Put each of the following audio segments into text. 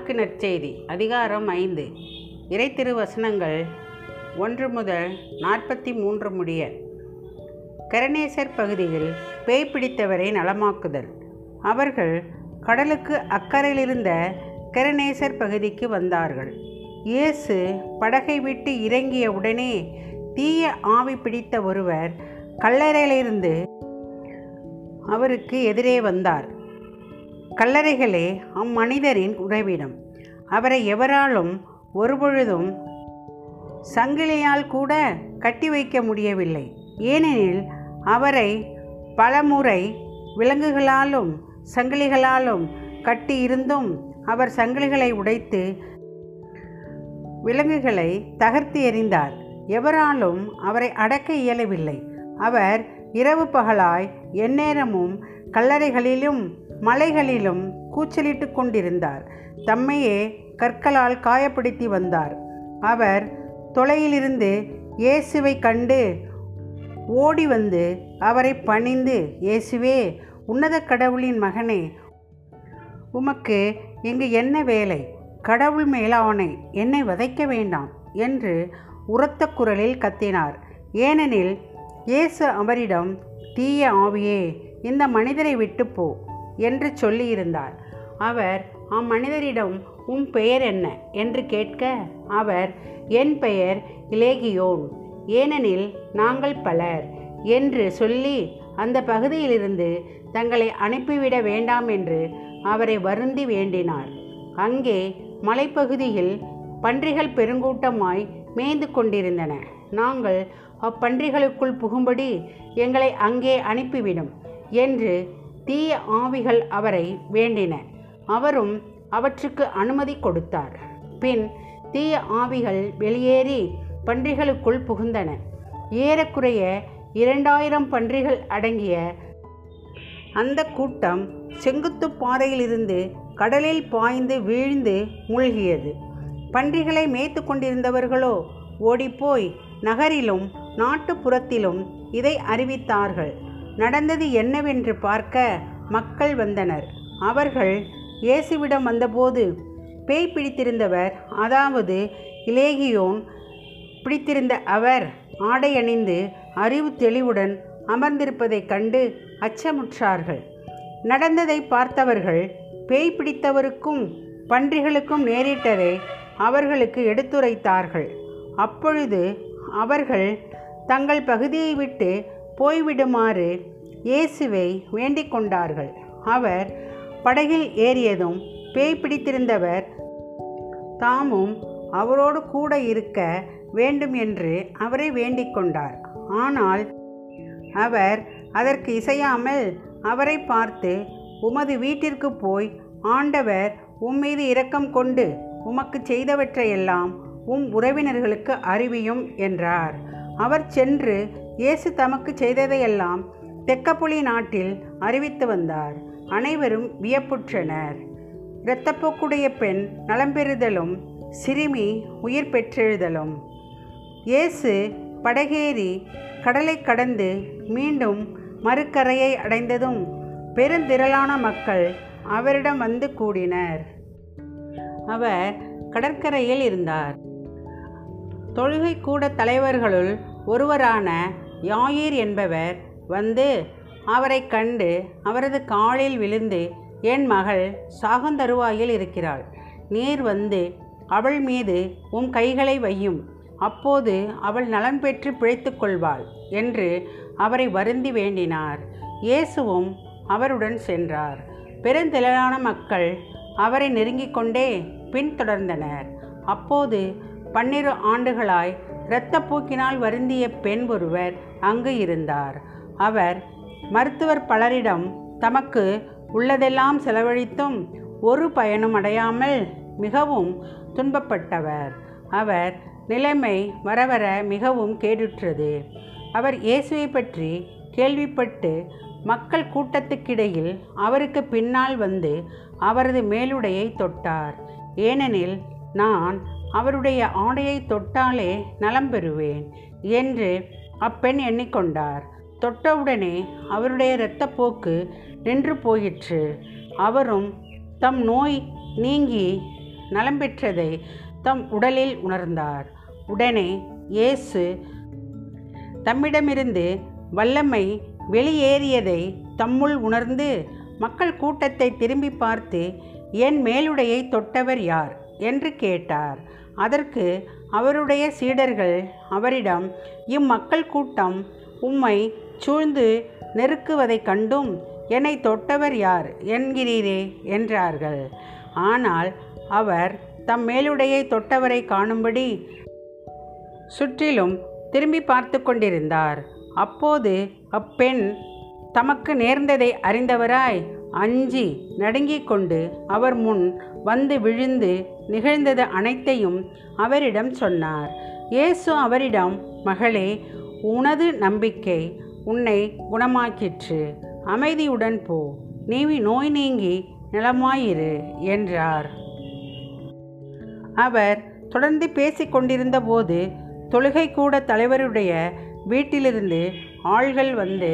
Mark நற்செய்தி அதிகாரம் ஐந்து. இறைத்திரு வசனங்கள் ஒன்று முதல் நாற்பத்தி மூன்று முடிய. கரணேசர் பகுதியில் பேய் பிடித்தவரை நலமாக்குதல். அவர்கள் கடலுக்கு அக்கறையிலிருந்த கரணேசர் பகுதிக்கு வந்தார்கள். இயேசு படகை விட்டு இறங்கிய உடனே தீய ஆவி பிடித்த ஒருவர் கல்லறையிலிருந்து அவருக்கு எதிரே வந்தார். கல்லறைகளே அம்மனிதரின் உறைவிடம். அவரை எவராலும் ஒருபொழுதும் சங்கிலியால் கூட கட்டி வைக்க முடியவில்லை. ஏனெனில் அவரை பலமுறை விலங்குகளாலும் சங்கிலிகளாலும் கட்டி இருந்தும் அவர் சங்கிலிகளை உடைத்து விலங்குகளை தகர்த்து எறிந்தார். எவராலும் அவரை அடக்க இயலவில்லை. அவர் இரவு பகலாய் எந்நேரமும் கல்லறைகளிலும் மலைகளிலும் கூச்சலிட்டு கொண்டிருந்தார். தம்மையே கற்களால் காயப்படுத்தி வந்தார். அவர் தொலையிலிருந்து இயேசுவை கண்டு ஓடி வந்து அவரை பணிந்து இயேசுவே உன்னத கடவுளின் மகனே உமக்கு இங்கு என்ன வேலை? கடவுள் மேலாவனை என்னை வதைக்க வேண்டாம் என்று உரத்த குரலில் கத்தினார். ஏனெனில் இயேசு அவரிடம் தீய ஆவியே இந்த மனிதரை விட்டு போ என்று சொல்லியிருந்தார். அவர் அம்மனிதரிடம் உன் பெயர் என்ன? என்று கேட்க அவர் என் பெயர் இலேகியோன். ஏனெனில் நாங்கள் பலர். என்று சொல்லி அந்த பகுதியிலிருந்து தங்களை அனுப்பிவிட வேண்டாம் என்று அவரை வருந்தி வேண்டினார். அங்கே மலைப்பகுதியில் பன்றிகள் பெருங்கூட்டமாய் மேய்ந்து கொண்டிருந்தன. நாங்கள் அப்பன்றிகளுக்குள் புகும்படி எங்களை அங்கே அனுப்பிவிடும் என்று தீய ஆவிகள் அவரை வேண்டின. அவரும் அவற்றுக்கு அனுமதி கொடுத்தார். பின் தீய ஆவிகள் வெளியேறி பன்றிகளுக்குள் புகுந்தன. ஏறக்குறைய இரண்டாயிரம் பன்றிகள் அடங்கிய அந்த கூட்டம் செங்குத்து பாறையிலிருந்து கடலில் பாய்ந்து வீழ்ந்து மூழ்கியது. பன்றிகளை மேய்த்து கொண்டிருந்தவர்களோ ஓடிப்போய் நகரிலும் நாட்டுப்புறத்திலும் இதை அறிவித்தார்கள். நடந்தது என்னவென்று பார்க்க மக்கள் வந்தனர். அவர்கள் இயேசுவிடம் வந்தபோது பேய் பிடித்திருந்தவர் அதாவது இலேகியோன் பிடித்திருந்த அவர் ஆடை அணிந்து அறிவு தெளிவுடன் அமர்ந்திருப்பதைக் கண்டு அச்சமுற்றார்கள். நடந்ததை பார்த்தவர்கள் பேய் பிடித்தவருக்கும் பன்றிகளுக்கும் நேரிட்டதை அவர்களுக்கு எடுத்துரைத்தார்கள். அப்பொழுது அவர்கள் தங்கள் பகுதியை விட்டு போய்விடுமாறு இயேசுவை வேண்டிக் கொண்டார்கள் அவர் படகில் ஏறியதும் பேய் பிடித்திருந்தவர் தாமும் அவரோடு கூட இருக்க வேண்டும் என்று அவரை வேண்டிக் கொண்டார் ஆனால் அவர் அதற்கு இசையாமல் அவரை பார்த்து உமது வீட்டிற்கு போய் ஆண்டவர் உம்மீது இரக்கம் கொண்டு உமக்கு செய்தவற்றையெல்லாம் உம் உறவினர்களுக்கு அறிவியும் என்றார். அவர் சென்று இயேசு தமக்கு செய்ததையெல்லாம் தெக்கப்புலி நாட்டில் அறிவித்து வந்தார். அனைவரும் வியப்புற்றனர். இரத்தப்போக்குடைய பெண் நலம் பெறுதலும் சிறுமி உயிர் பெற்றெழுதலும். இயேசு படகேறி கடலை கடந்து மீண்டும் மறுக்கரையை அடைந்ததும் பெருந்திரளான மக்கள் அவரிடம் வந்து கூடினர். அவர் கடற்கரையில் இருந்தார். தொழுகை கூட தலைவர்களுள் ஒருவரான யாயிர் என்பவர் வந்து அவரை கண்டு அவரது காலில் விழுந்து என் மகள் சாகந்தருவாயில் இருக்கிறாள். நீர் வந்து அவள் மீது உம் கைகளை வையும். அப்போது அவள் நலம் பெற்று பிழைத்து கொள்வாள் என்று அவரை வருந்தி வேண்டினார். இயேசுவும் அவருடன் சென்றார். பெருந்திரளான மக்கள் அவரை நெருங்கிக் கொண்டே பின்தொடர்ந்தனர். அப்போது பன்னிரு ஆண்டுகளாய் இரத்தப்போக்கினால் வருந்திய பெண் ஒருவர் அங்கு இருந்தார். அவர் மருத்துவர் பலரிடம் தமக்கு உள்ளதெல்லாம் செலவழித்தும் ஒரு பயனும் அடையாமல் மிகவும் துன்பப்பட்டவர். அவர் நிலைமை வரவர மிகவும் கேடுற்றது. அவர் இயேசுவை பற்றி கேள்விப்பட்டு மக்கள் கூட்டத்துக்கிடையில் அவருக்கு பின்னால் வந்து அவரது மேலுடையை தொட்டார். ஏனெனில் நான் அவருடைய ஆடையை தொட்டாலே நலம் பெறுவேன் என்று அப்பெண் எண்ணிக்கொண்டார். தொட்டவுடனே அவருடைய இரத்தப்போக்கு நின்று போயிற்று. அவரும் தம் நோய் நீங்கி நலம் பெற்றதை தம் உடலில் உணர்ந்தார். உடனே இயேசு தம்மிடமிருந்து வல்லமை வெளியேறியதை தம்முள் உணர்ந்து மக்கள் கூட்டத்தை திரும்பி பார்த்து என் மேலுடையை தொட்டவர் யார்? என்று கேட்டார். அதற்கு அவருடைய சீடர்கள் அவரிடம் இம்மக்கள் கூட்டம் உம்மை சூழ்ந்து நெருக்குவதைக் கண்டும் என்னை தொட்டவர் யார் என்கிறீரே என்றார்கள். ஆனால் அவர் தம் மேலுடையை தொட்டவரை காணும்படி சுற்றிலும் திரும்பி பார்த்து கொண்டிருந்தார். அப்போது அப்பெண் தமக்கு நேர்ந்ததை அறிந்தவராய் அஞ்சி நடுங்கிக் கொண்டு அவர் முன் வந்து விழுந்து நிகழ்ந்தது அனைத்தையும் அவரிடம் சொன்னார். இயேசு அவரிடம் மகளே உனது நம்பிக்கை உன்னை குணமாக்கிற்று. அமைதியுடன் போ. நீ நோய் நீங்கி நலமாயிரு என்றார். அவர் தொடர்ந்து பேசிக் கொண்டிருந்தபோது தொழுகை கூட தலைவருடைய வீட்டிலிருந்து ஆள்கள் வந்து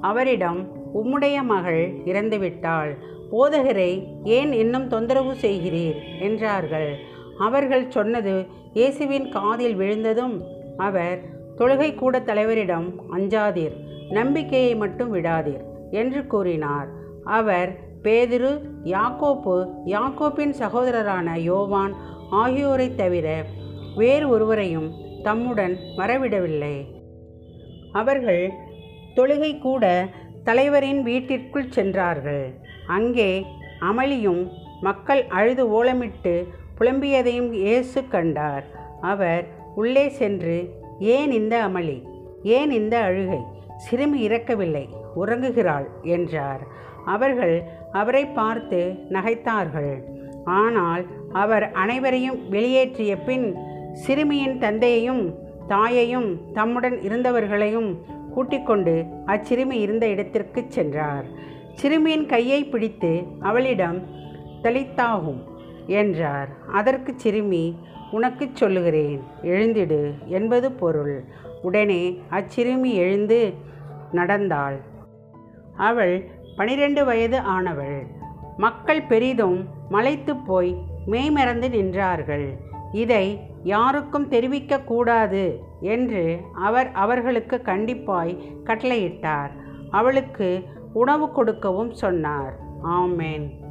அவரிடம் உம்முடைய மகள் இறந்துவிட்டாள். போதகரை ஏன் இன்னும் தொந்தரவு செய்கிறீர்? என்றார்கள். அவர்கள் சொன்னது இயேசுவின் காதில் விழுந்ததும் அவர் தொழுகை கூட தலைவரிடம் அஞ்சாதீர் நம்பிக்கையை மட்டும் விடாதீர் என்று கூறினார். அவர் பேதுரு யாக்கோப்பு யாக்கோப்பின் சகோதரரான யோவான் ஆகியோரைத் தவிர வேறு ஒருவரையும் தம்முடன் வரவிடவில்லை. அவர்கள் தொழுகை கூட தலைவரின் வீட்டிற்குள் சென்றார்கள். அங்கே அமளியும் மக்கள் அழுது ஓலமிட்டு புலம்பியதையும் இயேசு கண்டார். அவர் உள்ளே சென்று ஏன் இந்த அமளி? ஏன் இந்த அழுகை? சிறுமி இறக்கவில்லை உறங்குகிறாள் என்றார். அவர்கள் அவரை பார்த்து நகைத்தார்கள். ஆனால் அவர் அனைவரையும் வெளியேற்றிய பின் சிறுமியின் தந்தையையும் தாயையும் தம்முடன் இருந்தவர்களையும் கூட்டிக்கொண்டு அச்சிறுமி இருந்த இடத்திற்கு சென்றார். சிறுமியின் கையை பிடித்து அவளிடம் தலித்தாகும் என்றார். அதற்கு சிறுமி உனக்கு சொல்லுகிறேன். எழுந்திடு என்பது பொருள். உடனே அச்சிறுமி எழுந்து நடந்தாள். அவள் பனிரெண்டு வயது ஆனவள். மக்கள் பெரிதும் மலைத்து போய் மெய்மறந்து நின்றார்கள். இதை யாருக்கும் தெரிவிக்கக்கூடாது என்று அவர் அவர்களுக்கு கண்டிப்பாய் கட்டளையிட்டார். அவளுக்கு உணவு கொடுக்கவும் சொன்னார். ஆமேன்.